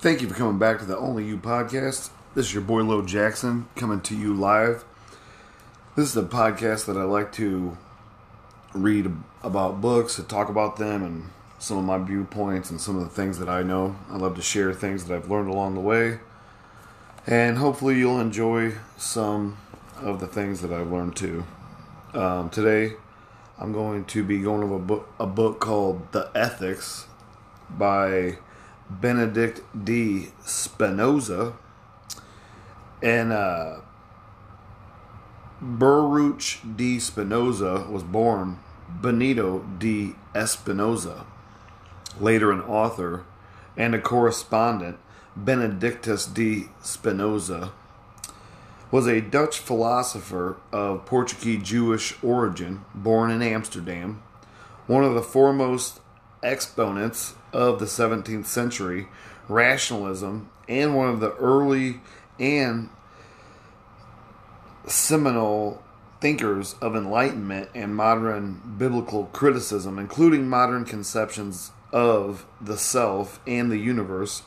Thank you for coming back to the Only You podcast. This is your boy Lo Jackson coming to you live. This is a podcast that I like to read about books and talk about them and some of my viewpoints and some of the things that I know. I love to share things that I've learned along the way. And hopefully you'll enjoy some of the things that I've learned too. Um, today I'm going to be going over a book, a book called The Ethics by Benedict de Spinoza. And uh, Baruch D. Spinoza was born Benito D. Espinoza, later an author and a correspondent. Benedictus D. Spinoza was a Dutch philosopher of Portuguese Jewish origin, born in Amsterdam, one of the foremost exponents of the 17th century rationalism and one of the early and seminal thinkers of enlightenment and modern biblical criticism, including modern conceptions of the self and the universe.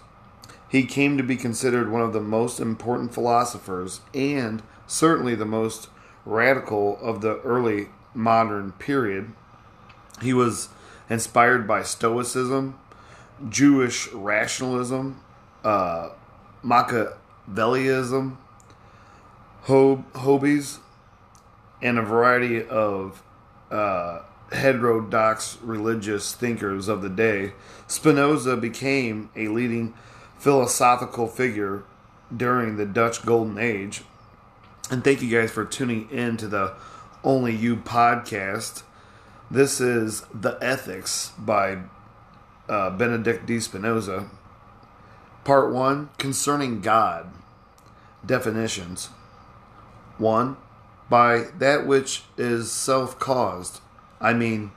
He came to be considered one of the most important philosophers and certainly the most radical of the early modern period. He was inspired by Stoicism, Jewish rationalism, uh, Machiavellism, Hob- Hobbes, and a variety of uh, heterodox religious thinkers of the day. Spinoza became a leading philosophical figure during the Dutch Golden Age. And thank you guys for tuning in to the Only You podcast. This is The Ethics by uh, Benedict de Spinoza. Part 1 Concerning God. Definitions 1. By that which is self caused, I mean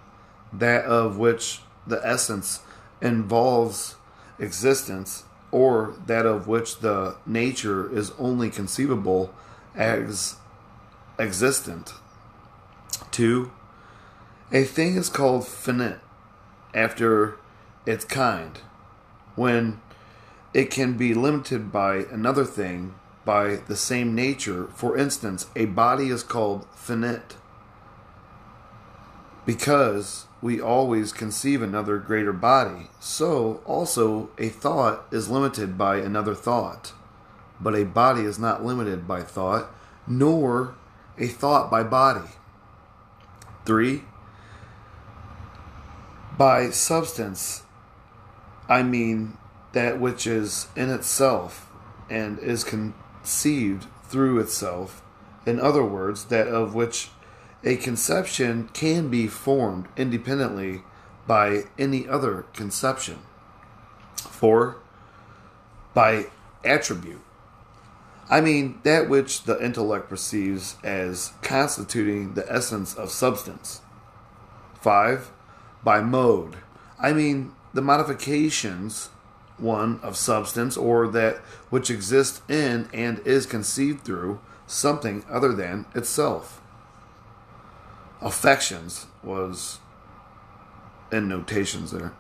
that of which the essence involves existence, or that of which the nature is only conceivable as existent. 2. A thing is called finite after its kind when it can be limited by another thing by the same nature. For instance, a body is called finite because we always conceive another greater body. So, also, a thought is limited by another thought. But a body is not limited by thought, nor a thought by body. 3. By substance, I mean that which is in itself and is conceived through itself. In other words, that of which a conception can be formed independently by any other conception. 4. By attribute. I mean that which the intellect perceives as constituting the essence of substance. 5. By mode. I mean the modifications, one, of substance, or that which exists in and is conceived through something other than itself. Affections was in notations there.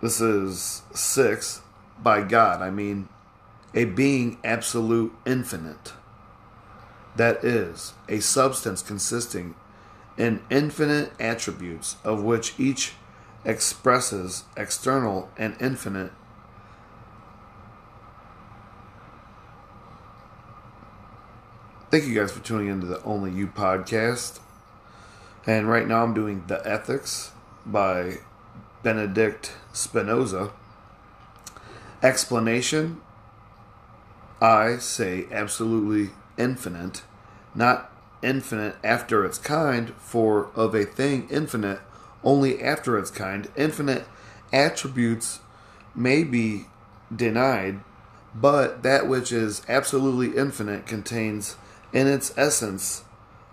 This is six by God. I mean, a being absolute infinite. That is, a substance consisting in infinite attributes, of which each expresses external and infinite Thank you guys for tuning into the Only You podcast. And right now I'm doing The Ethics by Benedict Spinoza. Explanation I say absolutely infinite, not infinite after its kind, for of a thing infinite only after its kind. Infinite attributes may be denied, but that which is absolutely infinite contains in its essence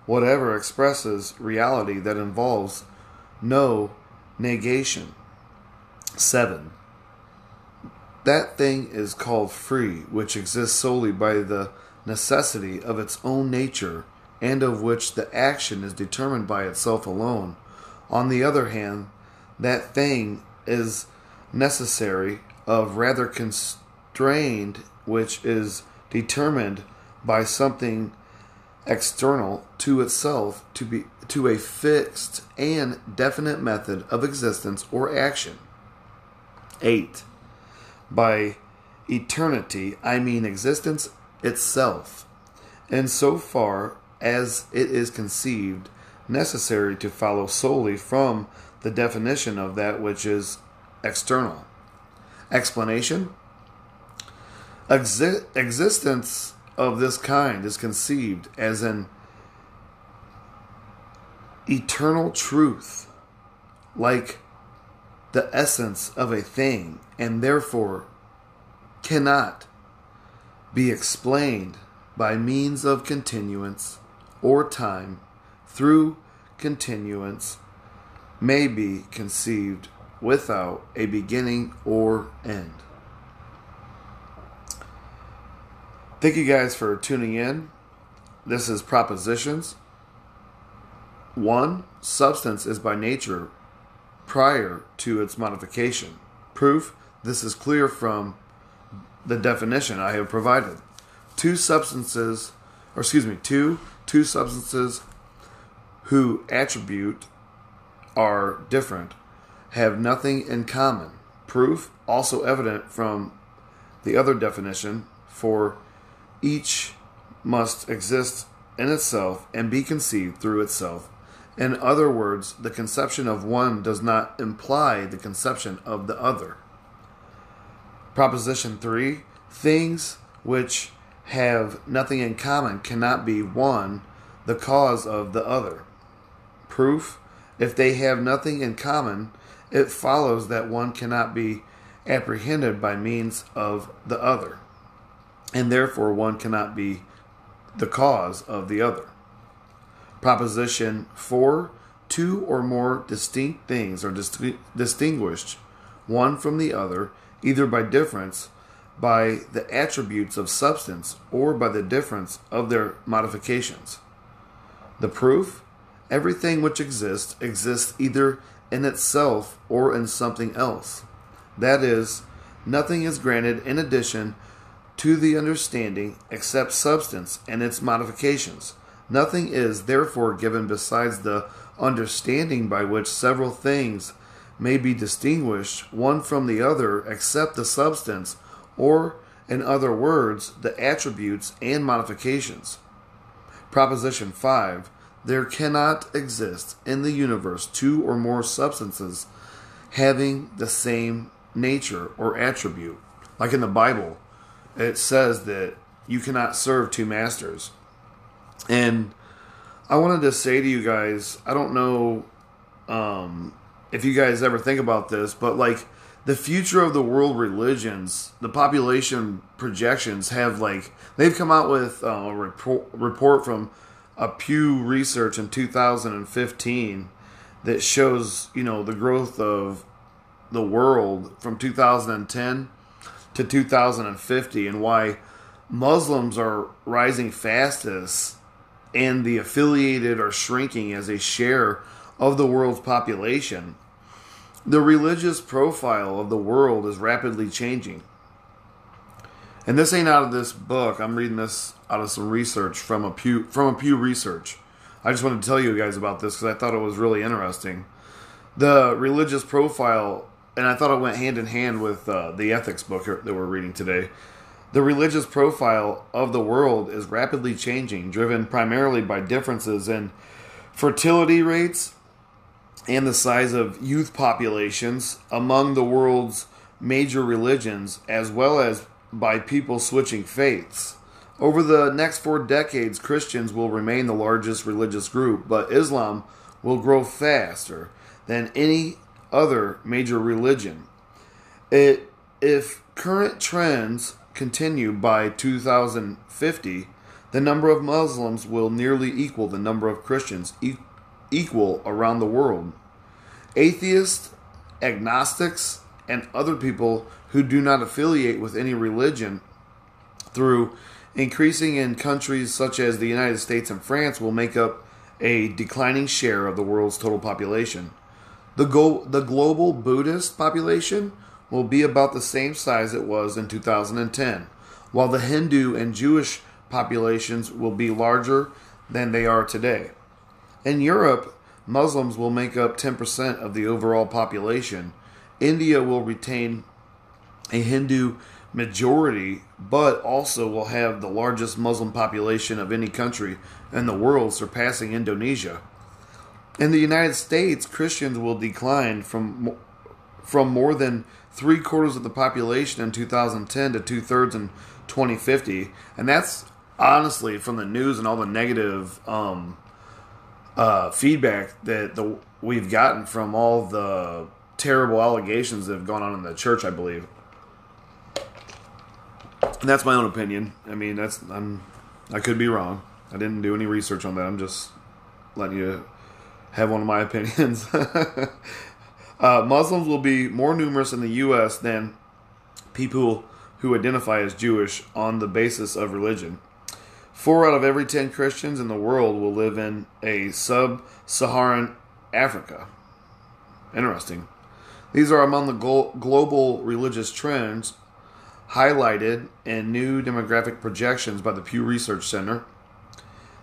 whatever expresses reality that involves no negation. 7. That thing is called free, which exists solely by the necessity of its own nature, and of which the action is determined by itself alone. On the other hand, that thing is necessary of rather constrained, which is determined by something external to itself to be to a fixed and definite method of existence or action. 8. By eternity, I mean existence itself, and so far as it is conceived necessary to follow solely from the definition of that which is external. Explanation Exi- Existence of this kind is conceived as an eternal truth, like the essence of a thing, and therefore cannot be explained by means of continuance or time through continuance may be conceived without a beginning or end. Thank you guys for tuning in. This is Propositions. One, substance is by nature prior to its modification. Proof, this is clear from the definition I have provided. Two substances, or excuse me, two, two substances who attribute are different have nothing in common. Proof, also evident from the other definition, for each must exist in itself and be conceived through itself. In other words, the conception of one does not imply the conception of the other. Proposition 3 Things which have nothing in common cannot be one the cause of the other. Proof If they have nothing in common, it follows that one cannot be apprehended by means of the other and therefore one cannot be the cause of the other. Proposition 4 Two or more distinct things are distinguished one from the other either by difference by the attributes of substance or by the difference of their modifications. The proof everything which exists exists either in itself or in something else. That is, nothing is granted in addition to the understanding except substance and its modifications. Nothing is therefore given besides the understanding by which several things may be distinguished one from the other except the substance, or, in other words, the attributes and modifications. Proposition 5 There cannot exist in the universe two or more substances having the same nature or attribute. Like in the Bible, it says that you cannot serve two masters. And I wanted to say to you guys, I don't know um, if you guys ever think about this, but like the future of the world religions, the population projections have like they've come out with uh, a report, report from a Pew Research in 2015 that shows you know the growth of the world from 2010 to 2050 and why Muslims are rising fastest and the affiliated are shrinking as a share of the world's population. The religious profile of the world is rapidly changing. And this ain't out of this book. I'm reading this out of some research from a Pew from a Pew Research. I just wanted to tell you guys about this because I thought it was really interesting. The religious profile and I thought it went hand in hand with uh, the ethics book that we're reading today. The religious profile of the world is rapidly changing, driven primarily by differences in fertility rates and the size of youth populations among the world's major religions, as well as by people switching faiths. Over the next four decades, Christians will remain the largest religious group, but Islam will grow faster than any other major religion. It, if current trends continue by 2050, the number of Muslims will nearly equal the number of Christians e- equal around the world. Atheists, agnostics, and other people who do not affiliate with any religion through increasing in countries such as the United States and France will make up a declining share of the world's total population. The, go- the global Buddhist population will be about the same size it was in 2010, while the Hindu and Jewish populations will be larger than they are today. In Europe, Muslims will make up 10% of the overall population. India will retain a Hindu majority, but also will have the largest Muslim population of any country in the world, surpassing Indonesia. In the United States, Christians will decline from from more than three quarters of the population in 2010 to two thirds in 2050, and that's honestly from the news and all the negative um, uh, feedback that the we've gotten from all the terrible allegations that have gone on in the church. I believe. And that's my own opinion. I mean, that's I'm I could be wrong. I didn't do any research on that. I'm just letting you have one of my opinions. uh, Muslims will be more numerous in the U.S. than people who identify as Jewish on the basis of religion. Four out of every ten Christians in the world will live in a sub Saharan Africa. Interesting. These are among the global religious trends highlighted in new demographic projections by the Pew Research Center.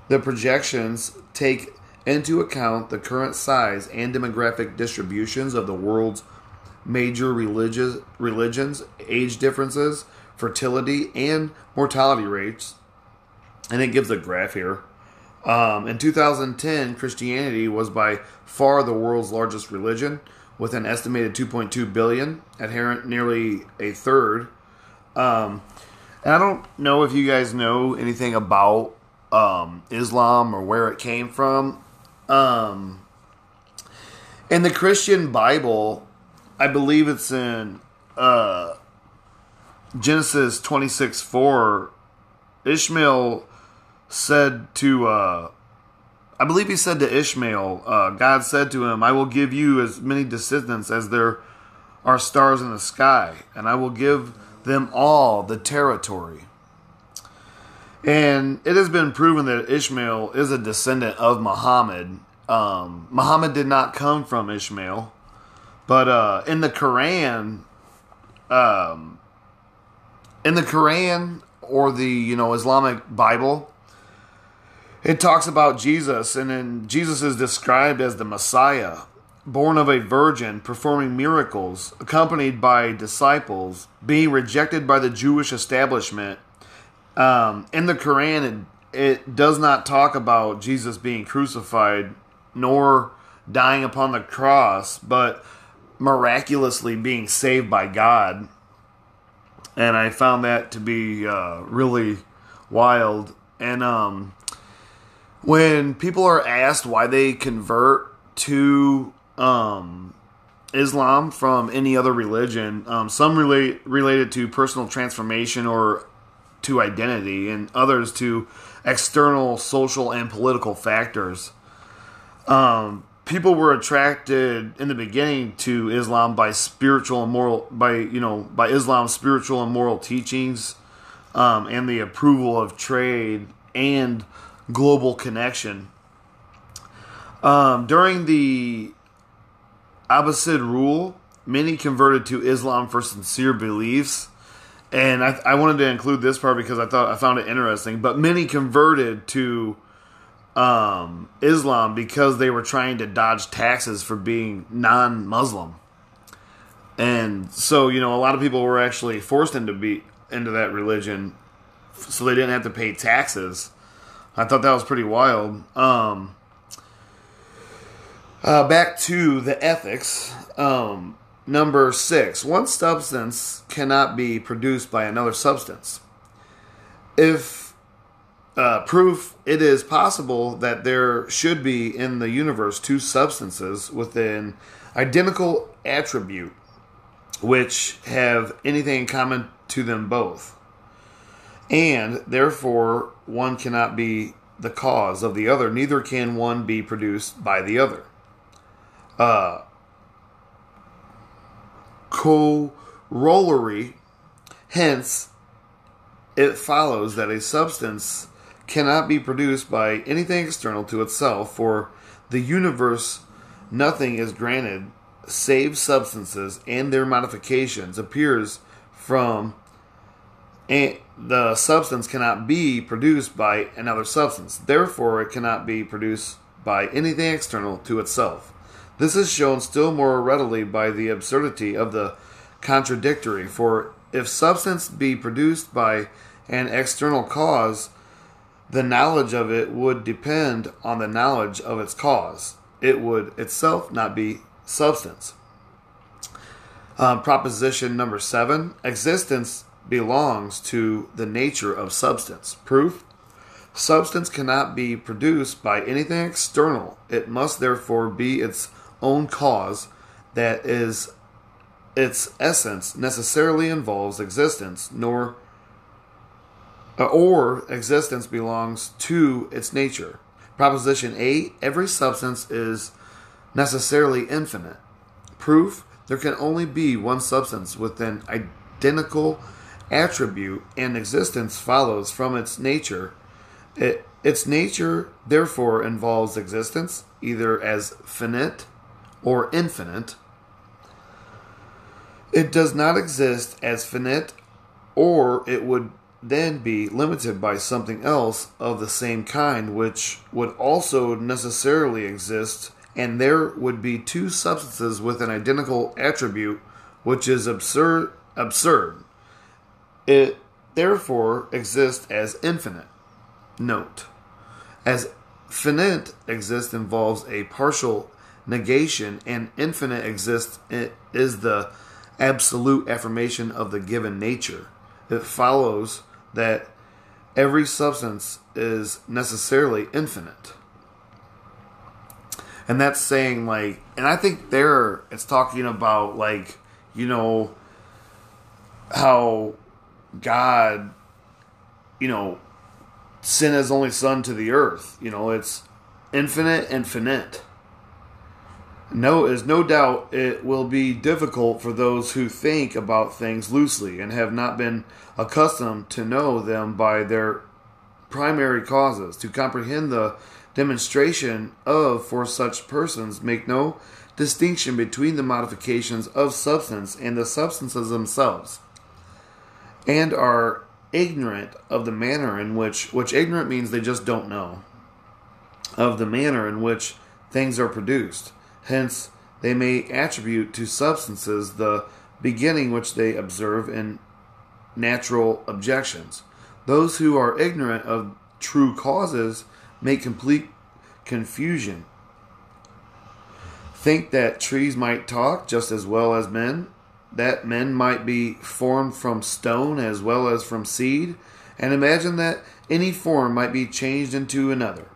The projections take into account the current size and demographic distributions of the world's major religious religions, age differences, fertility, and mortality rates. And it gives a graph here. Um, in 2010, Christianity was by far the world's largest religion, with an estimated 2.2 billion adherent, nearly a third um, and I don't know if you guys know anything about um, Islam or where it came from. Um, in the Christian Bible, I believe it's in uh, Genesis 26 4. Ishmael said to, uh, I believe he said to Ishmael, uh, God said to him, I will give you as many descendants as there are stars in the sky, and I will give them all the territory. And it has been proven that Ishmael is a descendant of Muhammad. Um, Muhammad did not come from Ishmael, but uh, in the Quran, um, in the Quran or the you know Islamic Bible, it talks about Jesus, and then Jesus is described as the Messiah born of a virgin, performing miracles, accompanied by disciples, being rejected by the Jewish establishment. Um, in the Quran, it, it does not talk about Jesus being crucified nor dying upon the cross, but miraculously being saved by God. And I found that to be uh, really wild. And um, when people are asked why they convert to um, Islam from any other religion. Um, some relate related to personal transformation or to identity, and others to external social and political factors. Um, people were attracted in the beginning to Islam by spiritual and moral, by you know, by Islam's spiritual and moral teachings, um, and the approval of trade and global connection. Um, during the Abbasid rule, many converted to Islam for sincere beliefs. And I, I, wanted to include this part because I thought I found it interesting. But many converted to um, Islam because they were trying to dodge taxes for being non-Muslim. And so, you know, a lot of people were actually forced into be into that religion, so they didn't have to pay taxes. I thought that was pretty wild. Um, uh, back to the ethics. Um, number six one substance cannot be produced by another substance. If uh, proof it is possible that there should be in the universe two substances with an identical attribute which have anything in common to them both. And therefore, one cannot be the cause of the other, neither can one be produced by the other uh, corollary. Hence, it follows that a substance cannot be produced by anything external to itself, for the universe nothing is granted save substances and their modifications appears from and the substance cannot be produced by another substance. Therefore, it cannot be produced by anything external to itself. This is shown still more readily by the absurdity of the contradictory. For if substance be produced by an external cause, the knowledge of it would depend on the knowledge of its cause. It would itself not be substance. Uh, proposition number seven existence belongs to the nature of substance. Proof? Substance cannot be produced by anything external, it must therefore be its own cause that is its essence necessarily involves existence nor or existence belongs to its nature. Proposition 8 every substance is necessarily infinite. Proof? There can only be one substance with an identical attribute, and existence follows from its nature. It, its nature, therefore, involves existence, either as finite or infinite. It does not exist as finite, or it would then be limited by something else of the same kind, which would also necessarily exist and there would be two substances with an identical attribute, which is absurd. Absurd. It therefore exists as infinite. Note, as finite exists involves a partial negation, and infinite exists is the absolute affirmation of the given nature. It follows that every substance is necessarily infinite and that's saying like, and I think there it's talking about like, you know, how God, you know, sent His only Son to the earth. You know, it's infinite and finite. No, there's no doubt it will be difficult for those who think about things loosely and have not been accustomed to know them by their primary causes to comprehend the demonstration of for such persons make no distinction between the modifications of substance and the substances themselves and are ignorant of the manner in which which ignorant means they just don't know of the manner in which things are produced. Hence they may attribute to substances the beginning which they observe in natural objections. Those who are ignorant of true causes make complete confusion. Think that trees might talk just as well as men, that men might be formed from stone as well as from seed, and imagine that any form might be changed into another.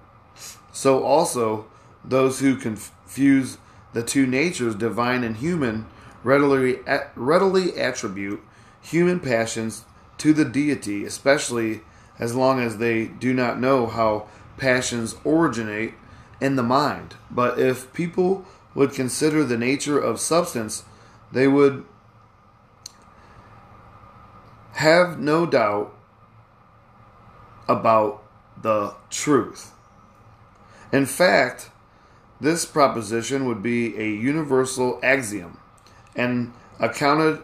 So also, those who confuse the two natures, divine and human, readily, readily attribute human passions to the deity, especially as long as they do not know how passions originate in the mind. But if people would consider the nature of substance, they would have no doubt about the truth. In fact, this proposition would be a universal axiom and accounted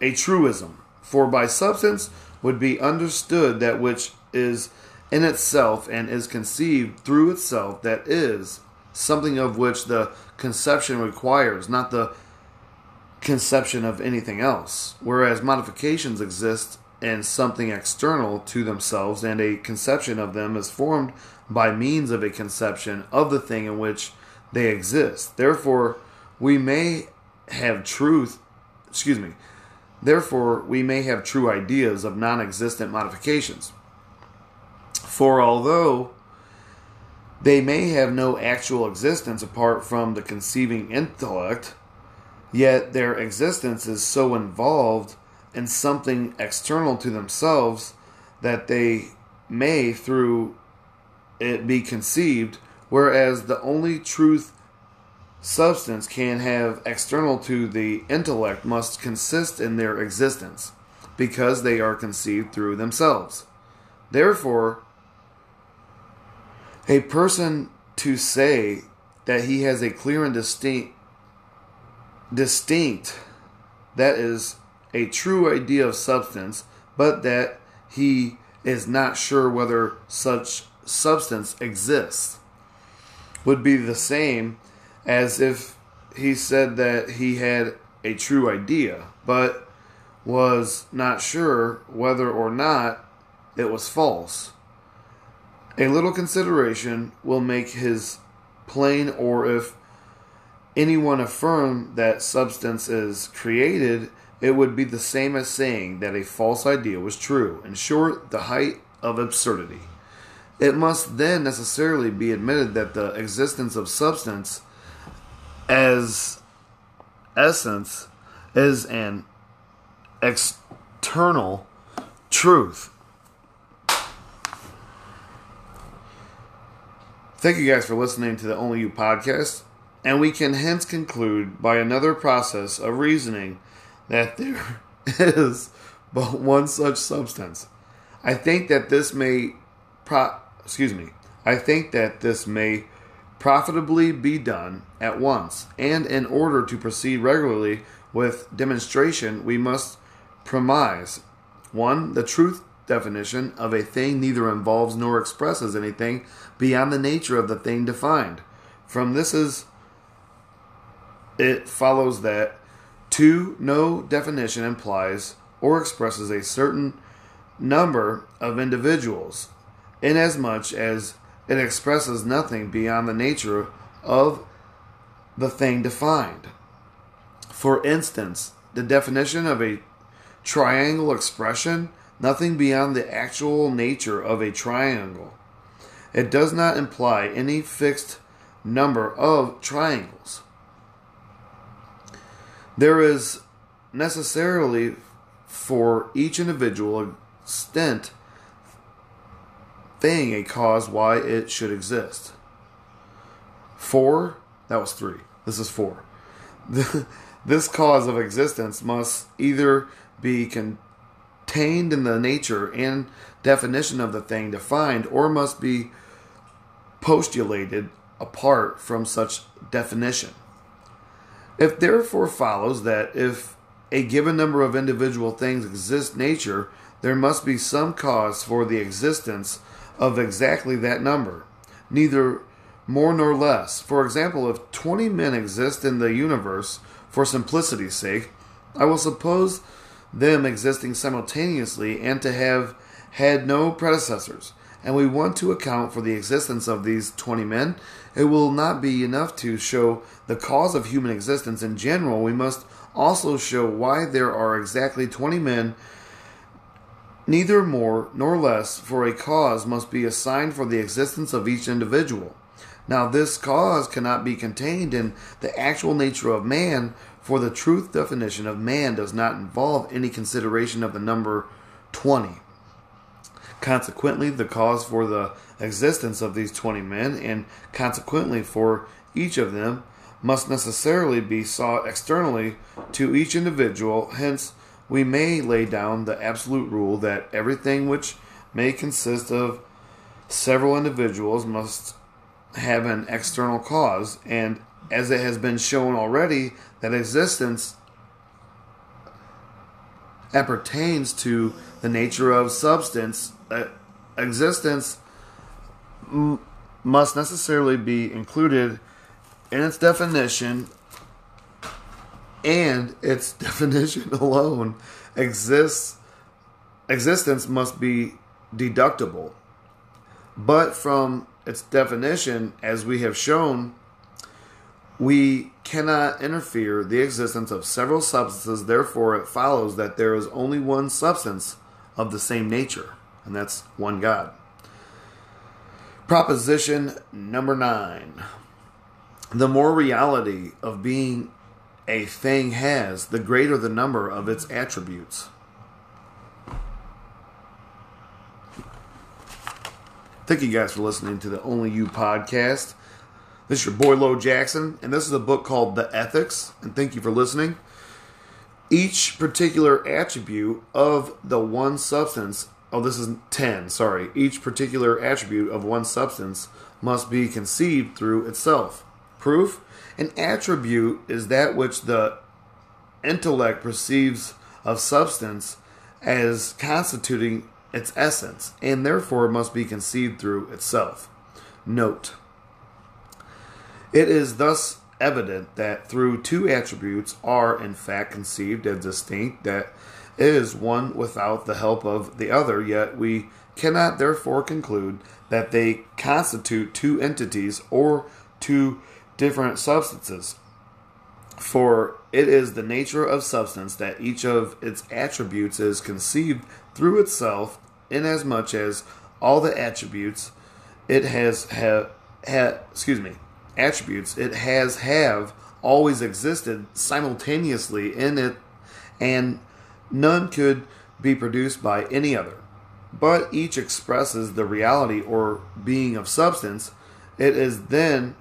a truism, for by substance would be understood that which is in itself and is conceived through itself that is something of which the conception requires, not the conception of anything else. Whereas modifications exist in something external to themselves, and a conception of them is formed by means of a conception of the thing in which they exist. Therefore, we may have truth, excuse me, therefore, we may have true ideas of non existent modifications. For although they may have no actual existence apart from the conceiving intellect, yet their existence is so involved in something external to themselves that they may, through it, be conceived, whereas the only truth substance can have external to the intellect must consist in their existence, because they are conceived through themselves. Therefore, a person to say that he has a clear and distinct distinct, that is a true idea of substance, but that he is not sure whether such substance exists, would be the same as if he said that he had a true idea, but was not sure whether or not it was false. A little consideration will make his plain, or if anyone affirm that substance is created, it would be the same as saying that a false idea was true. In short, the height of absurdity. It must then necessarily be admitted that the existence of substance as essence is an external truth. Thank you guys for listening to the Only You podcast, and we can hence conclude by another process of reasoning that there is but one such substance. I think that this may pro excuse me. I think that this may profitably be done at once, and in order to proceed regularly with demonstration, we must premise 1. The truth definition of a thing neither involves nor expresses anything beyond the nature of the thing defined. From this is it follows that to No definition implies or expresses a certain number of individuals, inasmuch as it expresses nothing beyond the nature of the thing defined. For instance, the definition of a triangle expression, nothing beyond the actual nature of a triangle. It does not imply any fixed number of triangles. There is necessarily for each individual extent thing a cause why it should exist. Four, that was three. This is four. this cause of existence must either be contained in the nature and definition of the thing defined or must be postulated apart from such definition. If therefore follows that if a given number of individual things exist nature, there must be some cause for the existence of exactly that number, neither more nor less. For example, if 20 men exist in the universe, for simplicity's sake, I will suppose them existing simultaneously and to have had no predecessors, and we want to account for the existence of these 20 men, it will not be enough to show the cause of human existence in general. We must also show why there are exactly 20 men Neither more nor less, for a cause must be assigned for the existence of each individual. Now, this cause cannot be contained in the actual nature of man, for the truth definition of man does not involve any consideration of the number 20. Consequently, the cause for the existence of these 20 men, and consequently for each of them, must necessarily be sought externally to each individual. Hence, we may lay down the absolute rule that everything which may consist of several individuals must have an external cause, and as it has been shown already, that existence appertains to the nature of substance, uh, existence m- must necessarily be included in its definition and its definition alone. Exists existence must be deductible. But from its definition as we have shown we cannot interfere the existence of several substances. Therefore it follows that there is only one substance of the same nature and that's one god proposition number 9 the more reality of being a thing has, the greater the number of its attributes. Thank you guys for listening to the Only You podcast. This is your boy Lo Jackson, and this is a book called The Ethics. And thank you for listening. Each particular attribute of the one substance, oh, this is 10, sorry. Each particular attribute of one substance must be conceived through itself. Proof An attribute is that which the intellect perceives of substance as constituting its essence, and therefore must be conceived through itself. Note It is thus evident that through two attributes are in fact conceived as distinct, that is one without the help of the other, yet we cannot therefore conclude that they constitute two entities or two different substances. For it is the nature of substance that each of its attributes is conceived through itself, inasmuch as all the attributes it has have ha, excuse me attributes it has have always existed simultaneously in it, and none could be produced by any other. But each expresses the reality or being of substance. It is then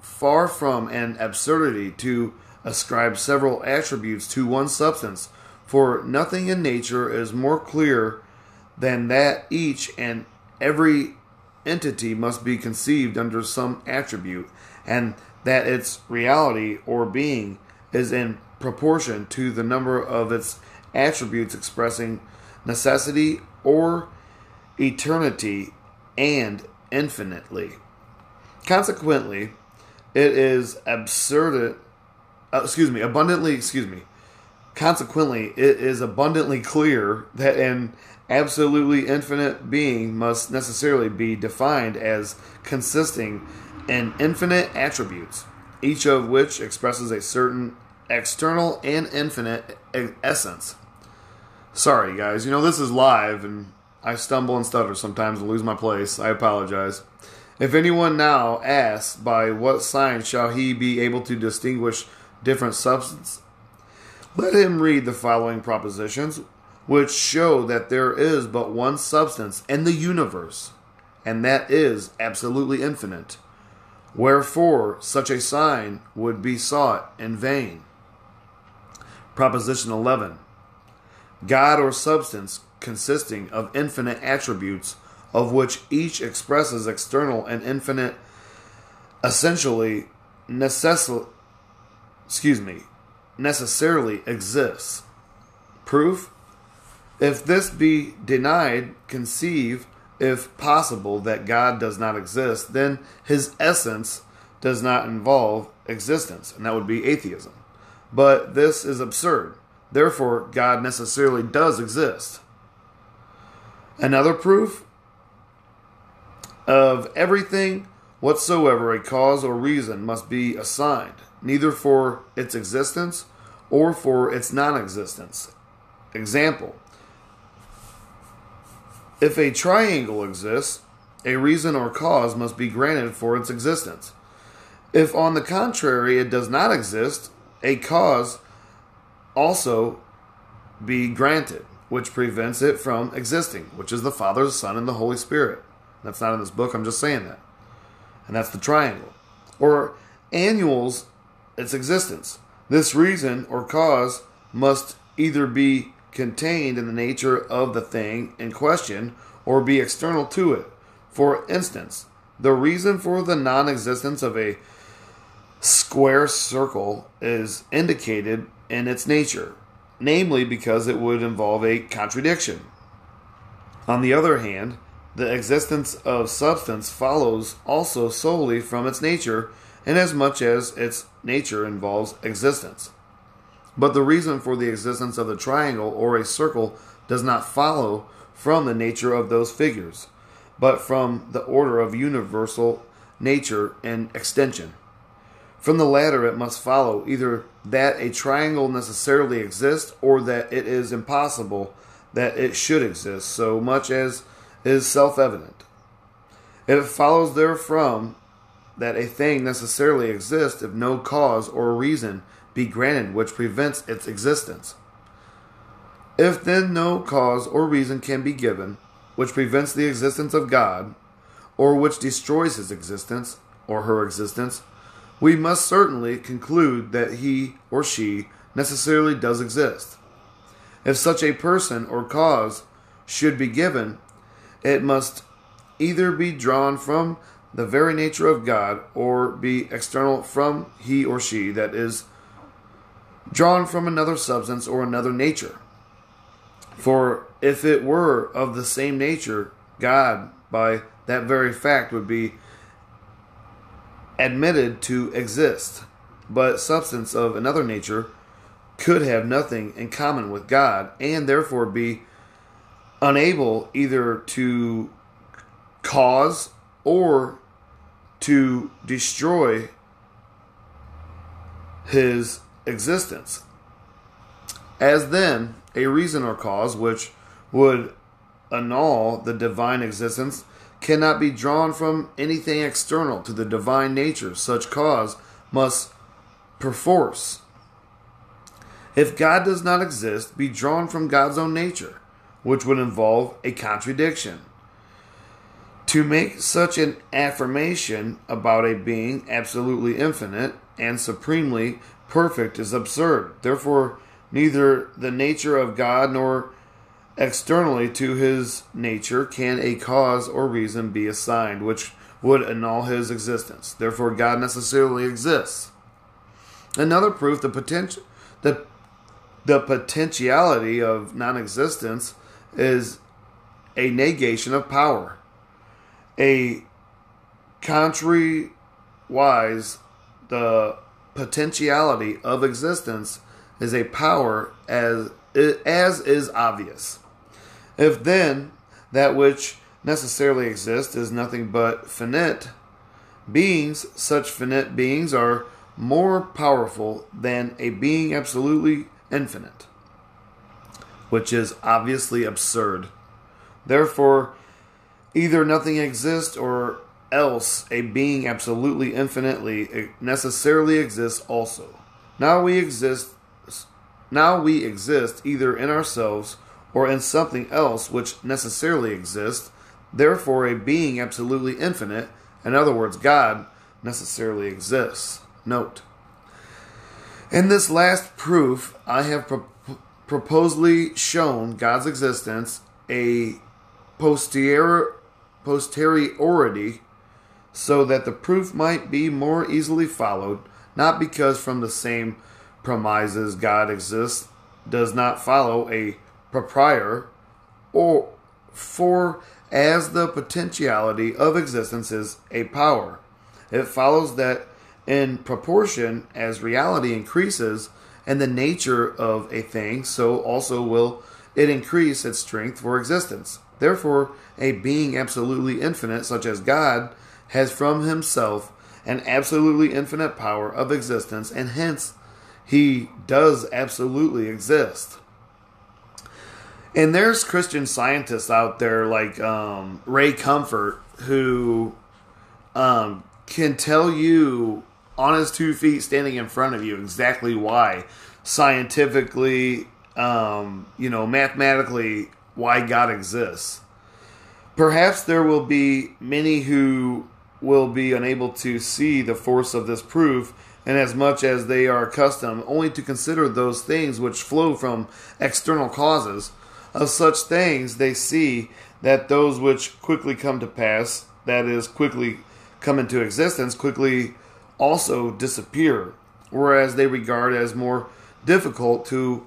far from an absurdity to ascribe several attributes to one substance, for nothing in nature is more clear than that each and every entity must be conceived under some attribute, and that its reality or being is in proportion to the number of its attributes expressing necessity or eternity and infinitely. Consequently, it is absurd. Uh, excuse me, abundantly. Excuse me. Consequently, it is abundantly clear that an absolutely infinite being must necessarily be defined as consisting in infinite attributes, each of which expresses a certain external and infinite essence. Sorry, guys. You know, this is live and I stumble and stutter sometimes and lose my place. I apologize. If anyone now asks, by what sign shall he be able to distinguish different substances? Let him read the following propositions, which show that there is but one substance in the universe, and that is absolutely infinite. Wherefore, such a sign would be sought in vain. Proposition 11 God or substance consisting of infinite attributes, of which each expresses external and infinite, essentially, excuse me, necessarily exists. Proof if this be denied, conceive, if possible, that God does not exist, then his essence does not involve existence, and that would be atheism. But this is absurd. Therefore, God necessarily does exist. Another proof of everything whatsoever a cause or reason must be assigned, neither for its existence or for its non existence. Example if a triangle exists, a reason or cause must be granted for its existence. If, on the contrary, it does not exist, a cause also be granted, which prevents it from existing, which is the Father, the Son, and the Holy Spirit. That's not in this book, I'm just saying that. And that's the triangle. Or annuals its existence. This reason or cause must either be contained in the nature of the thing in question or be external to it. For instance, the reason for the non existence of a square circle is indicated in its nature, namely because it would involve a contradiction. On the other hand, the existence of substance follows also solely from its nature, inasmuch as its nature involves existence. But the reason for the existence of the triangle or a circle does not follow from the nature of those figures, but from the order of universal nature and extension. From the latter, it must follow either that a triangle necessarily exists or that it is impossible that it should exist, so much as is self evident. It follows therefrom that a thing necessarily exists if no cause or reason be granted which prevents its existence. If then no cause or reason can be given which prevents the existence of God, or which destroys his existence or her existence, we must certainly conclude that he or she necessarily does exist. If such a person or cause should be given, it must either be drawn from the very nature of God or be external from he or she that is drawn from another substance or another nature. For if it were of the same nature, God, by that very fact, would be admitted to exist. But substance of another nature could have nothing in common with God and therefore be unable either to cause or to destroy his existence. As then, a reason or cause which would annul the divine existence cannot be drawn from anything external to the divine nature. Such cause must perforce, if God does not exist, be drawn from God's own nature, which would involve a contradiction. To make such an affirmation about a being absolutely infinite and supremely perfect is absurd. Therefore, neither the nature of God nor externally to his nature can a cause or reason be assigned which would annul his existence. Therefore, God necessarily exists. Another proof the potential the the potentiality of non existence is a negation of power. A contrary wise, the potentiality of existence is a power as as is obvious. If then that which necessarily exists is nothing but finite beings, such finite beings are more powerful than a being absolutely infinite, which is obviously absurd. Therefore, either nothing exists or else a being absolutely infinitely necessarily exists also. Now we exist now we exist either in ourselves or in something else which necessarily exists. Therefore, a being absolutely infinite, in other words, God, necessarily exists. Note. In this last proof, I have pro- proposedly shown God's existence a posterior, posteriority so that the proof might be more easily followed, not because from the same premises God exists does not follow a proprietor, or for as the potentiality of existence is a power, it follows that in proportion as reality increases and the nature of a thing, so also will it increase its strength for existence. Therefore, a being absolutely infinite, such as God, has from himself an absolutely infinite power of existence, and hence he does absolutely exist. And there's Christian scientists out there like um, Ray Comfort who um, can tell you on his two feet standing in front of you exactly why scientifically um, you know mathematically why god exists perhaps there will be many who will be unable to see the force of this proof and as much as they are accustomed only to consider those things which flow from external causes of such things they see that those which quickly come to pass that is quickly come into existence quickly also disappear, whereas they regard as more difficult to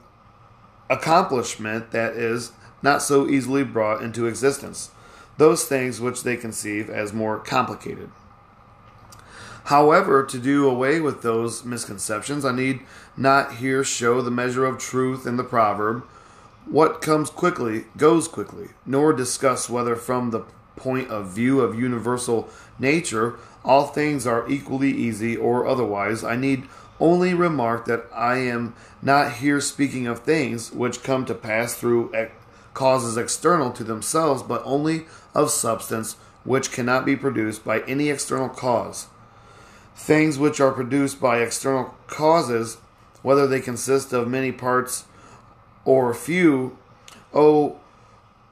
accomplishment that is not so easily brought into existence, those things which they conceive as more complicated. However, to do away with those misconceptions, I need not here show the measure of truth in the proverb, what comes quickly goes quickly, nor discuss whether from the point of view of universal nature all things are equally easy or otherwise. I need only remark that I am not here speaking of things which come to pass through causes external to themselves, but only of substance which cannot be produced by any external cause. Things which are produced by external causes, whether they consist of many parts or few, oh,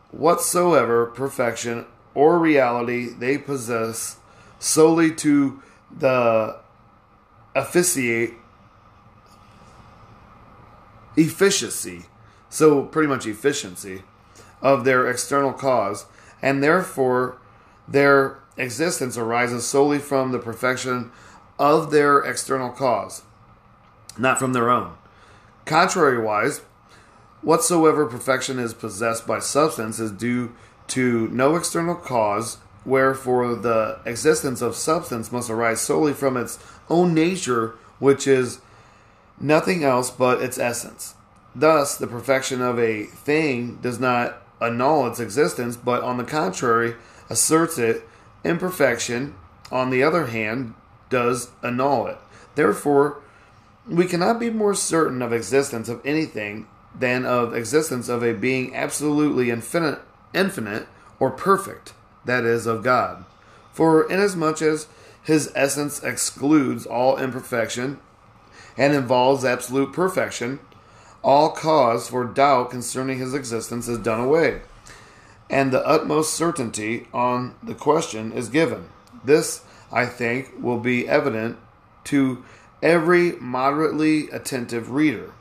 whatsoever perfection or reality they possess solely to the officiate efficiency, so pretty much efficiency of their external cause, and therefore their existence arises solely from the perfection of their external cause, not from their own. Contrariwise, whatsoever perfection is possessed by substance is due to no external cause, wherefore the existence of substance must arise solely from its own nature, which is nothing else but its essence. Thus, the perfection of a thing does not annul its existence, but on the contrary, asserts it. Imperfection, on the other hand, does annul it. Therefore, we cannot be more certain of existence of anything than of existence of a being absolutely infinite, infinite or perfect, that is, of God. For inasmuch as his essence excludes all imperfection and involves absolute perfection, all cause for doubt concerning his existence is done away, and the utmost certainty on the question is given. This, I think, will be evident to every moderately attentive reader.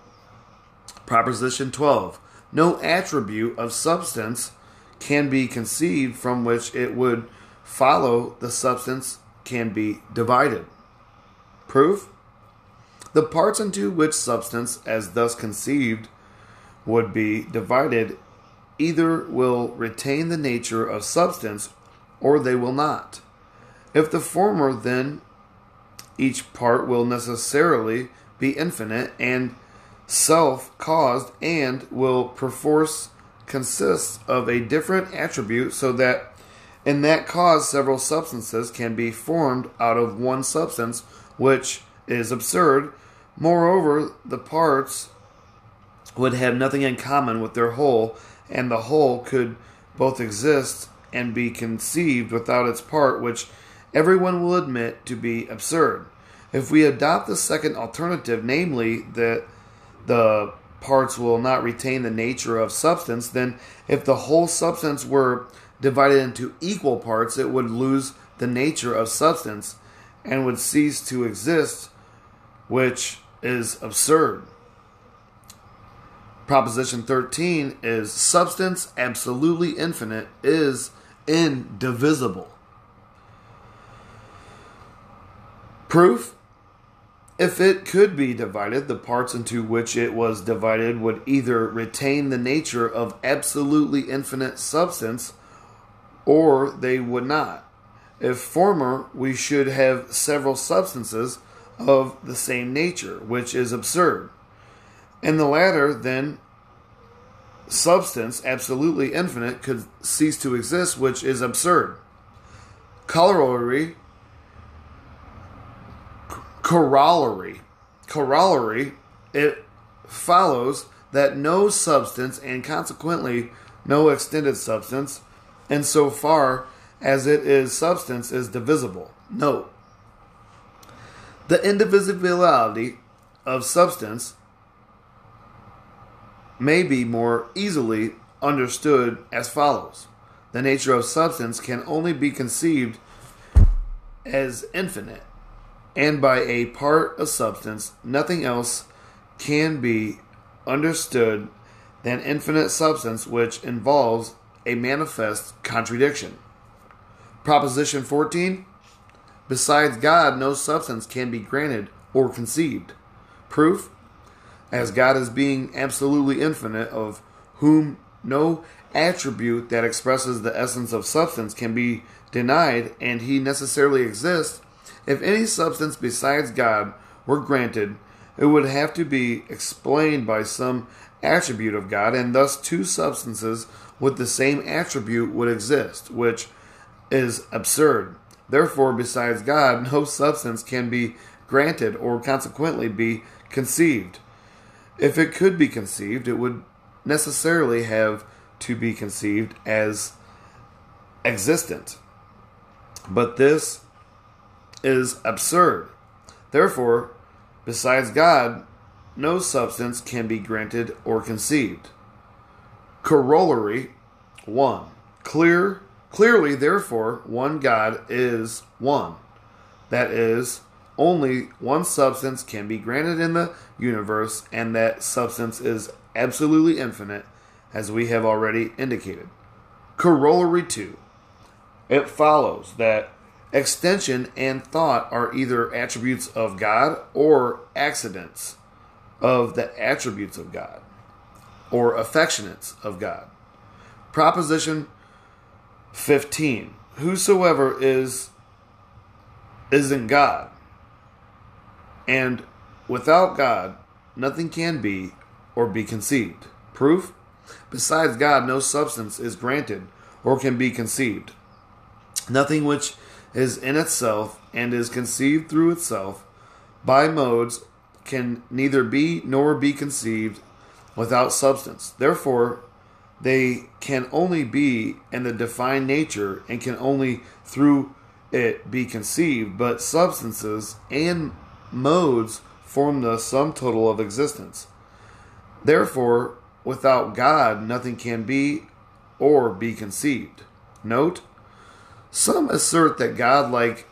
Proposition 12. No attribute of substance can be conceived from which it would follow the substance can be divided. Proof? The parts into which substance, as thus conceived, would be divided either will retain the nature of substance or they will not. If the former, then each part will necessarily be infinite and self caused and will perforce consist of a different attribute so that in that cause several substances can be formed out of one substance, which is absurd. Moreover, the parts would have nothing in common with their whole, and the whole could both exist and be conceived without its part, which everyone will admit to be absurd. If we adopt the second alternative, namely that the parts will not retain the nature of substance, then if the whole substance were divided into equal parts, it would lose the nature of substance and would cease to exist, which is absurd. Proposition 13 is substance absolutely infinite is indivisible. Proof if it could be divided, the parts into which it was divided would either retain the nature of absolutely infinite substance or they would not. If former, we should have several substances of the same nature, which is absurd. In the latter, then, substance, absolutely infinite, could cease to exist, which is absurd. Corollary corollary. Corollary, it follows that no substance and consequently no extended substance, insofar as it is substance, is divisible. Note the indivisibility of substance may be more easily understood as follows The nature of substance can only be conceived as infinite and by a part of substance, nothing else can be understood than infinite substance, which involves a manifest contradiction. Proposition 14 Besides God, no substance can be granted or conceived. Proof As God is being absolutely infinite, of whom no attribute that expresses the essence of substance can be denied, and he necessarily exists, if any substance besides God were granted, it would have to be explained by some attribute of God, and thus two substances with the same attribute would exist, which is absurd. Therefore, besides God, no substance can be granted or consequently be conceived. If it could be conceived, it would necessarily have to be conceived as existent. But this is absurd. Therefore, besides God, no substance can be granted or conceived. Corollary 1. Clear clearly therefore one God is one. That is only one substance can be granted in the universe and that substance is absolutely infinite as we have already indicated. Corollary 2. it follows that extension and thought are either attributes of God or accidents of the attributes of God or affectionates of God. Proposition 15 Whosoever is is in God, and without God, nothing can be or be conceived. Proof? Besides God, no substance is granted or can be conceived. Nothing which is in itself and is conceived through itself by modes can neither be nor be conceived without substance. Therefore, they can only be in the defined nature and can only through it be conceived, but substances and modes form the sum total of existence. Therefore, without God, nothing can be or be conceived. Note, some assert that God, like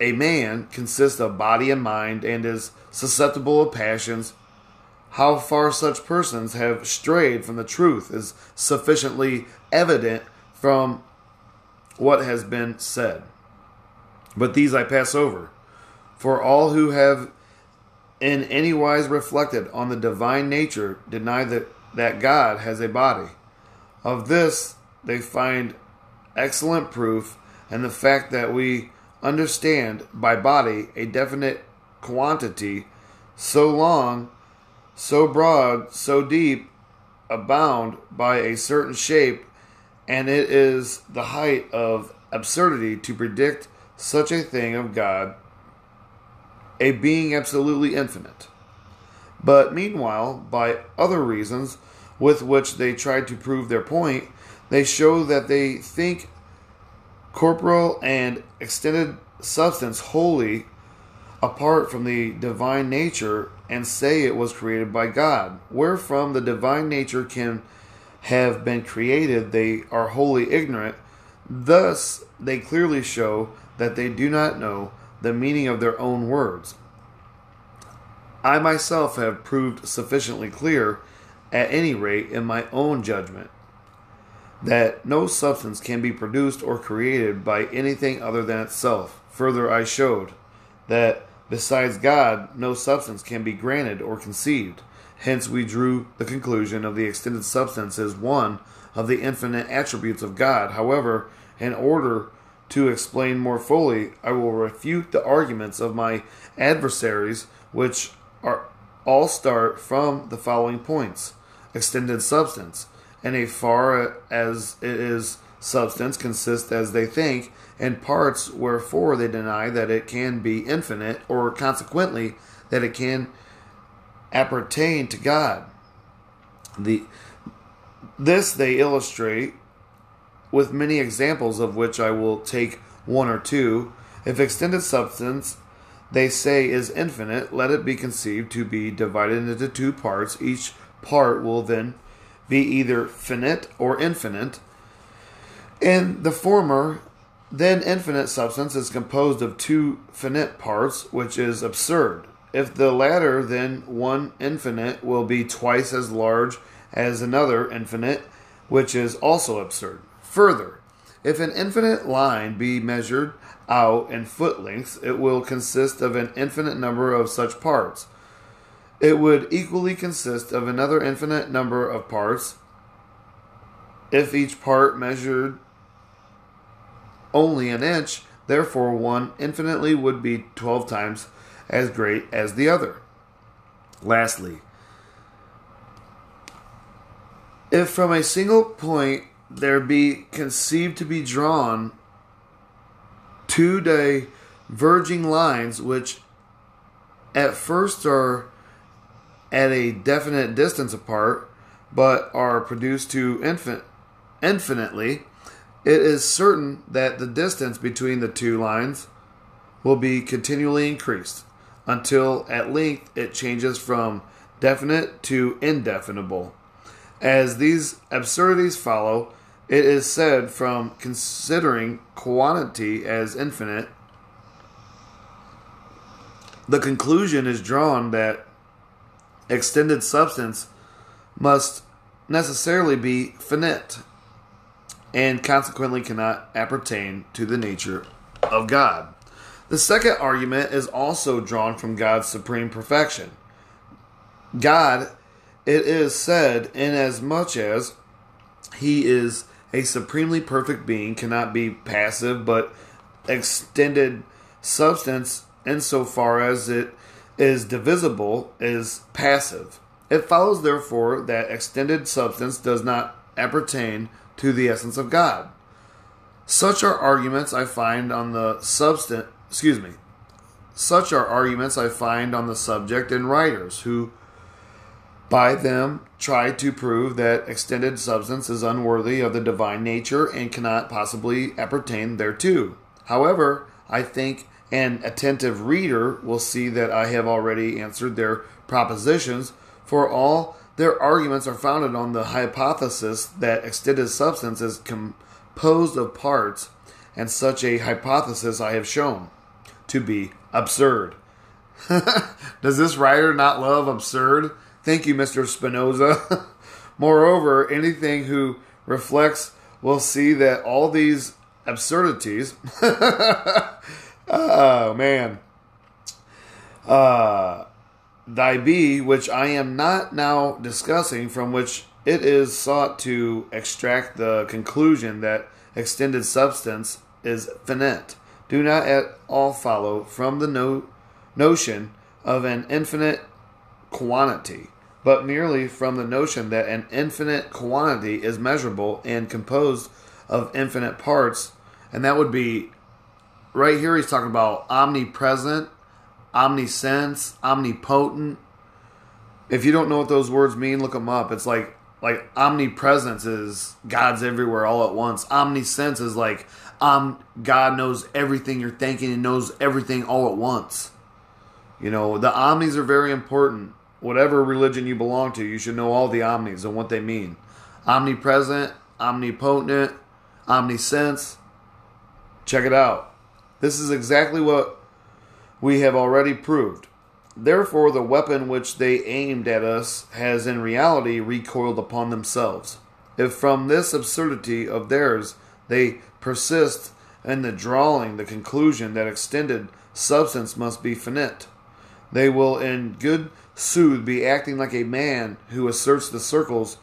a man, consists of body and mind and is susceptible of passions. How far such persons have strayed from the truth is sufficiently evident from what has been said. But these I pass over. For all who have in any wise reflected on the divine nature deny that, that God has a body. Of this they find excellent proof and the fact that we understand by body a definite quantity so long, so broad, so deep, abound by a certain shape, and it is the height of absurdity to predict such a thing of God, a being absolutely infinite. But meanwhile, by other reasons with which they try to prove their point, they show that they think corporal and extended substance wholly apart from the divine nature and say it was created by God. Wherefrom the divine nature can have been created, they are wholly ignorant. Thus, they clearly show that they do not know the meaning of their own words. I myself have proved sufficiently clear, at any rate in my own judgment, that no substance can be produced or created by anything other than itself. Further, I showed that besides God, no substance can be granted or conceived. Hence, we drew the conclusion of the extended substance as one of the infinite attributes of God. However, in order to explain more fully, I will refute the arguments of my adversaries, which are all start from the following points extended substance and a far as it is substance consists as they think in parts wherefore they deny that it can be infinite or consequently that it can appertain to God. The this they illustrate with many examples of which I will take one or two. If extended substance they say is infinite, let it be conceived to be divided into two parts. Each part will then be either finite or infinite. In the former, then infinite substance is composed of two finite parts, which is absurd. If the latter, then one infinite will be twice as large as another infinite, which is also absurd. Further, if an infinite line be measured out in foot lengths, it will consist of an infinite number of such parts it would equally consist of another infinite number of parts if each part measured only an inch, therefore one infinitely would be 12 times as great as the other. Lastly, if from a single point there be conceived to be drawn two diverging lines which at first are at a definite distance apart, but are produced to infin- infinitely, it is certain that the distance between the two lines will be continually increased until at length it changes from definite to indefinable. As these absurdities follow, it is said from considering quantity as infinite, the conclusion is drawn that extended substance must necessarily be finite. And consequently cannot appertain to the nature of God. The second argument is also drawn from God's supreme perfection. God, it is said, inasmuch as he is a supremely perfect being, cannot be passive, but extended substance insofar as it is divisible is passive. It follows, therefore, that extended substance does not appertain to the essence of God. Such are arguments I find on the substance, excuse me, such are arguments I find on the subject in writers who, by them, try to prove that extended substance is unworthy of the divine nature and cannot possibly appertain thereto. However, I think an attentive reader will see that I have already answered their propositions, for all their arguments are founded on the hypothesis that extended substance is composed of parts, and such a hypothesis I have shown to be absurd. Does this writer not love absurd? Thank you, Mr. Spinoza. Moreover, anything who reflects will see that all these absurdities Oh man. Uh thy be, which I am not now discussing, from which it is sought to extract the conclusion that extended substance is finite, do not at all follow from the no- notion of an infinite quantity, but merely from the notion that an infinite quantity is measurable and composed of infinite parts, and that would be right here he's talking about omnipresent, omniscience, omnipotent. If you don't know what those words mean, look them up. It's like like omnipresence is God's everywhere all at once. Omniscience is like um God knows everything you're thinking and knows everything all at once. You know, the omnis are very important. Whatever religion you belong to, you should know all the omnis and what they mean. Omnipresent, omnipotent, omniscience. Check it out. This is exactly what we have already proved. Therefore, the weapon which they aimed at us has in reality recoiled upon themselves. If from this absurdity of theirs they persist in the drawing the conclusion that extended substance must be finite, they will in good sooth be acting like a man who asserts the circles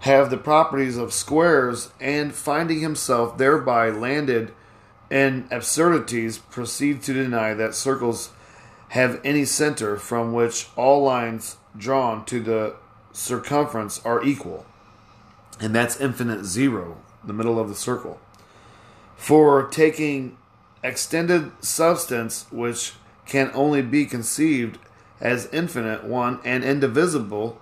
have the properties of squares, and finding himself thereby landed and absurdities proceed to deny that circles have any center from which all lines drawn to the circumference are equal. And that's infinite zero, the middle of the circle. For taking extended substance, which can only be conceived as infinite one and indivisible,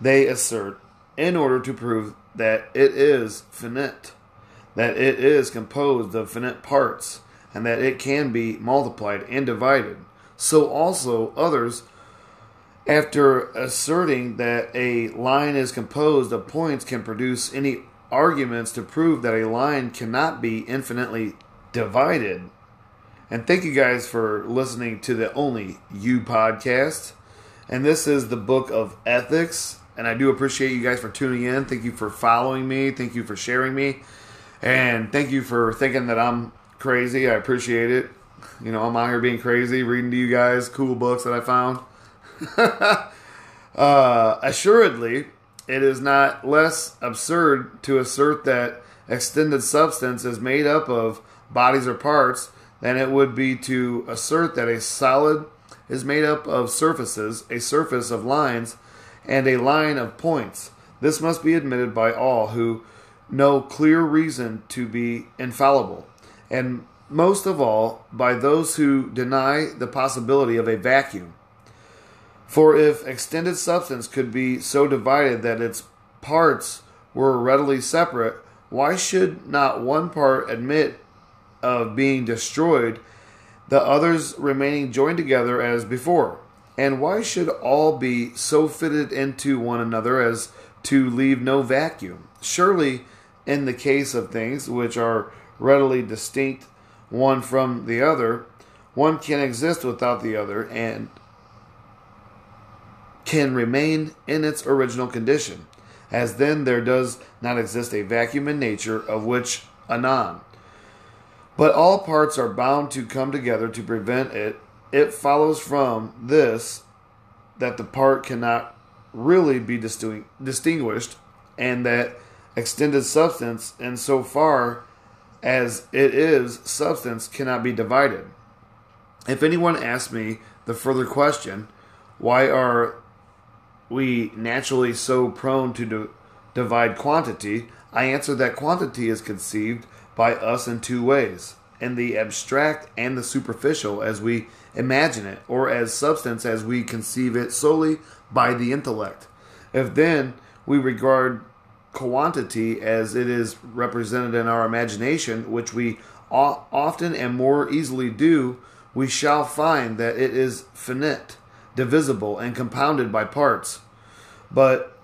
they assert, in order to prove that it is finite that it is composed of finite parts, and that it can be multiplied and divided. So also others, after asserting that a line is composed of points, can produce any arguments to prove that a line cannot be infinitely divided. And thank you guys for listening to the Only You podcast. And this is the book of ethics. And I do appreciate you guys for tuning in. Thank you for following me. Thank you for sharing me. And thank you for thinking that I'm crazy. I appreciate it. You know, I'm out here being crazy, reading to you guys cool books that I found. uh, assuredly, it is not less absurd to assert that extended substance is made up of bodies or parts than it would be to assert that a solid is made up of surfaces, a surface of lines, and a line of points. This must be admitted by all who no clear reason to be infallible, and most of all by those who deny the possibility of a vacuum. For if extended substance could be so divided that its parts were readily separate, why should not one part admit of being destroyed, the others remaining joined together as before? And why should all be so fitted into one another as to leave no vacuum? Surely in the case of things which are readily distinct one from the other, one can exist without the other and can remain in its original condition. as then there does not exist a vacuum in nature of which anon. But all parts are bound to come together to prevent it. It follows from this that the part cannot really be distinguished, and that extended substance, in so far as it is substance, cannot be divided. If anyone asks me the further question, why are we naturally so prone to divide quantity? I answer that quantity is conceived by us in two ways in the abstract and the superficial as we imagine it, or as substance as we conceive it solely by the intellect. If then we regard quantity as it is represented in our imagination, which we often and more easily do, we shall find that it is finite, divisible, and compounded by parts. But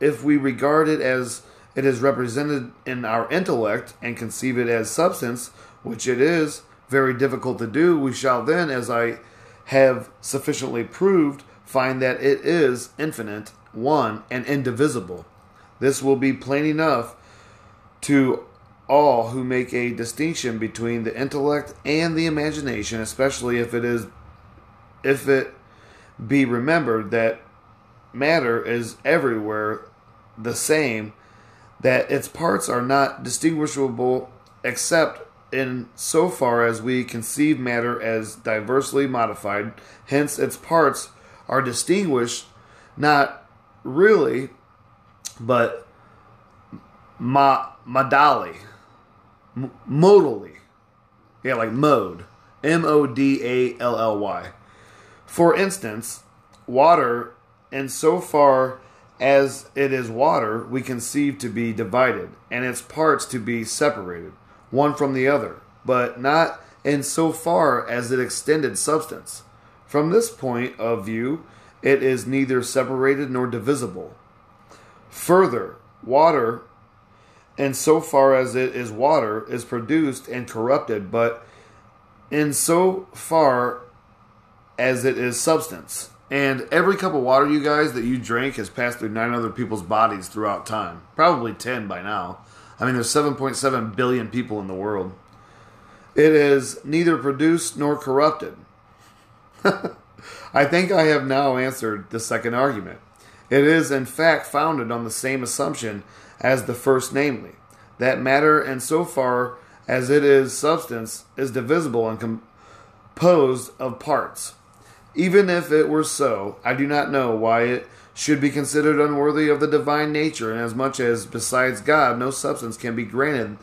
if we regard it as it is represented in our intellect and conceive it as substance, which it is very difficult to do, we shall then, as I have sufficiently proved, find that it is infinite, one, and indivisible. This will be plain enough to all who make a distinction between the intellect and the imagination, especially if it is if it be remembered that matter is everywhere the same, that its parts are not distinguishable except in so far as we conceive matter as diversely modified, hence its parts are distinguished not really, but ma- modally, m- modally. Yeah, like mode. M O D A L L Y. For instance, water, in so far as it is water, we conceive to be divided, and its parts to be separated, one from the other, but not in so far as it extended substance. From this point of view, it is neither separated nor divisible. Further, water, and so far as it is water, is produced and corrupted, but in so far as it is substance. And every cup of water, you guys, that you drink has passed through nine other people's bodies throughout time. Probably 10 by now. I mean, there's 7.7 billion people in the world. It is neither produced nor corrupted. I think I have now answered the second argument. It is, in fact, founded on the same assumption as the first, namely, that matter, and so far as it is substance, is divisible and composed of parts. Even if it were so, I do not know why it should be considered unworthy of the divine nature, inasmuch as besides God no substance can be granted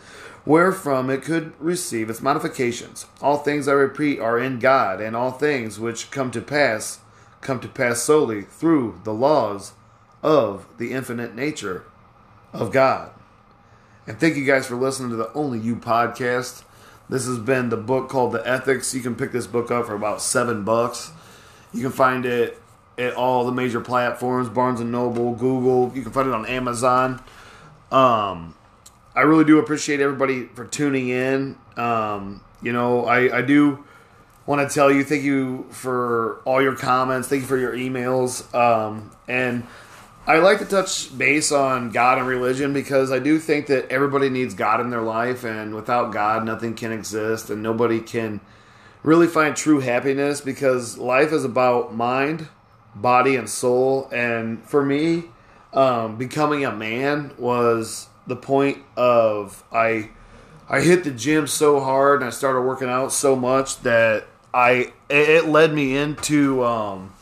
wherefrom it could receive its modifications. All things, I repeat, are in God, and all things which come to pass come to pass solely through the laws of the infinite nature of God. And thank you guys for listening to the Only You podcast. This has been the book called The Ethics. You can pick this book up for about seven bucks. You can find it at all the major platforms Barnes and Noble, Google. You can find it on Amazon. Um, I really do appreciate everybody for tuning in. Um, you know, I, I do want to tell you thank you for all your comments. Thank you for your emails. Um, and I like to touch base on God and religion because I do think that everybody needs God in their life, and without God, nothing can exist, and nobody can really find true happiness because life is about mind, body, and soul. And for me, um, becoming a man was the point of I I hit the gym so hard and I started working out so much that I it led me into um,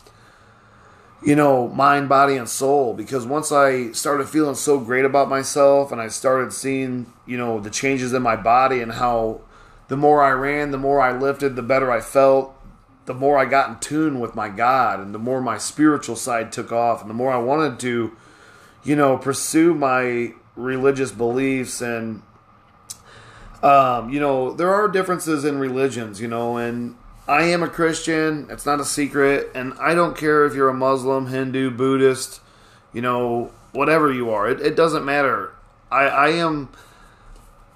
you know mind, body, and soul because once I started feeling so great about myself and I started seeing you know the changes in my body and how the more I ran, the more I lifted, the better I felt. The more I got in tune with my God, and the more my spiritual side took off, and the more I wanted to, you know, pursue my religious beliefs and um, you know there are differences in religions you know and i am a christian. It's not a secret. And i don't care if you're a muslim hindu buddhist you know whatever you are. It, it doesn't matter. I, I am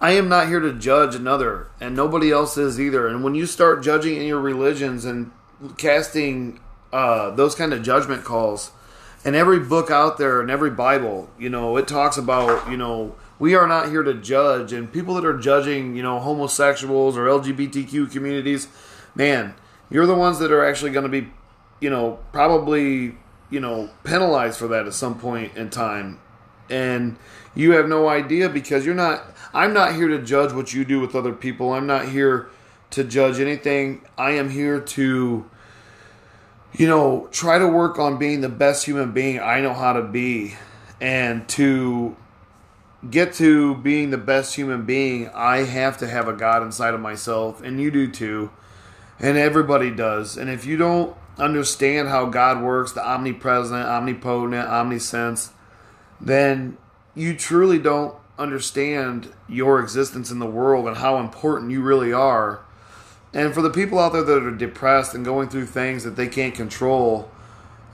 i am not here to judge another. And nobody else is either. And when you start judging in your religions and casting uh, those kind of judgment calls And every book out there and every Bible, you know, it talks about, you know, we are not here to judge. And people that are judging, you know, homosexuals or LGBTQ communities, man, you're the ones that are actually going to be, you know, probably, you know, penalized for that at some point in time. And you have no idea because you're not, I'm not here to judge what you do with other people. I'm not here to judge anything. I am here to, you know, try to work on being the best human being I know how to be. And to get to being the best human being, I have to have a God inside of myself. And you do too. And everybody does. And if you don't understand how God works, the omnipresent, omnipotent, omniscience, then you truly don't understand your existence in the world and how important you really are. And for the people out there that are depressed and going through things that they can't control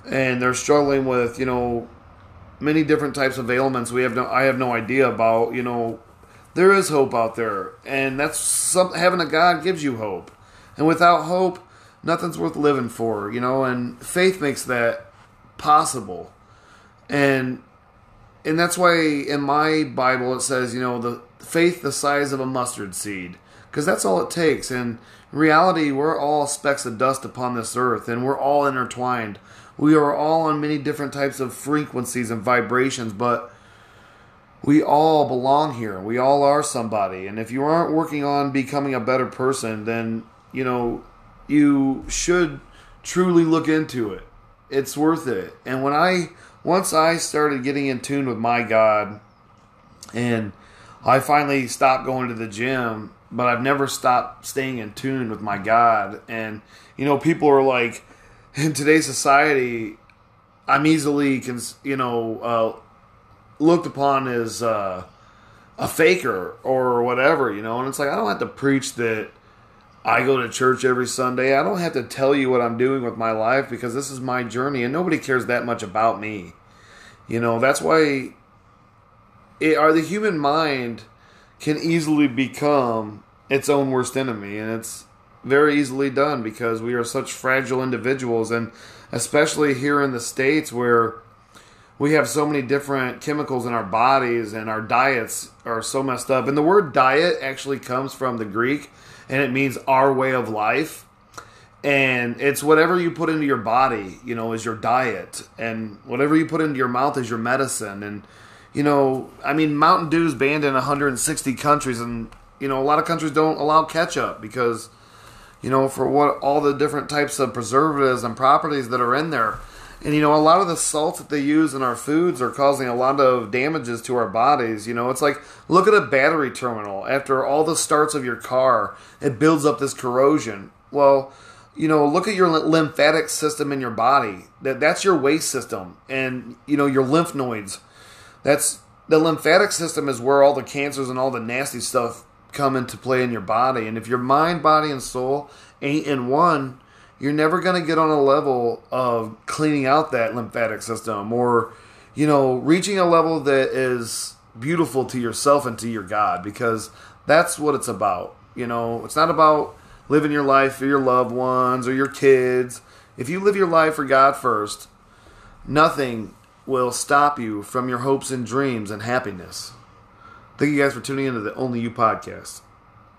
and they're struggling with, you know, many different types of ailments we have no I have no idea about, you know, there is hope out there. And that's some having a God gives you hope. And without hope, nothing's worth living for, you know, and faith makes that possible. And and that's why in my Bible it says, you know, the faith the size of a mustard seed, because that's all it takes. And in reality, we're all specks of dust upon this earth, and we're all intertwined. We are all on many different types of frequencies and vibrations, but we all belong here. We all are somebody. And if you aren't working on becoming a better person, then you know, you should truly look into it. It's worth it. And when I once I started getting in tune with my God and I finally stopped going to the gym, but I've never stopped staying in tune with my God. And you know, people are like in today's society, I'm easily, cons- you know, uh, looked upon as uh, a faker or whatever, you know. And it's like I don't have to preach that I go to church every Sunday. I don't have to tell you what I'm doing with my life because this is my journey and nobody cares that much about me. You know, that's why it, are the human mind can easily become its own worst enemy and it's very easily done because we are such fragile individuals and especially here in the states where we have so many different chemicals in our bodies and our diets are so messed up. And the word diet actually comes from the Greek and it means our way of life. And it's whatever you put into your body, you know, is your diet. And whatever you put into your mouth is your medicine. And, you know, I mean, Mountain Dew is banned in 160 countries. And, you know, a lot of countries don't allow ketchup because, you know, for what all the different types of preservatives and properties that are in there. And you know, a lot of the salts that they use in our foods are causing a lot of damages to our bodies. You know, it's like look at a battery terminal. After all the starts of your car, it builds up this corrosion. Well, you know, look at your lymphatic system in your body. That that's your waste system, and you know your lymph nodes. That's the lymphatic system is where all the cancers and all the nasty stuff come into play in your body. And if your mind, body, and soul ain't in one, you're never going to get on a level of cleaning out that lymphatic system or, you know, reaching a level that is beautiful to yourself and to your God because that's what it's about. You know, it's not about living your life for your loved ones or your kids. If you live your life for God first, nothing will stop you from your hopes and dreams and happiness. Thank you guys for tuning into the Only You podcast.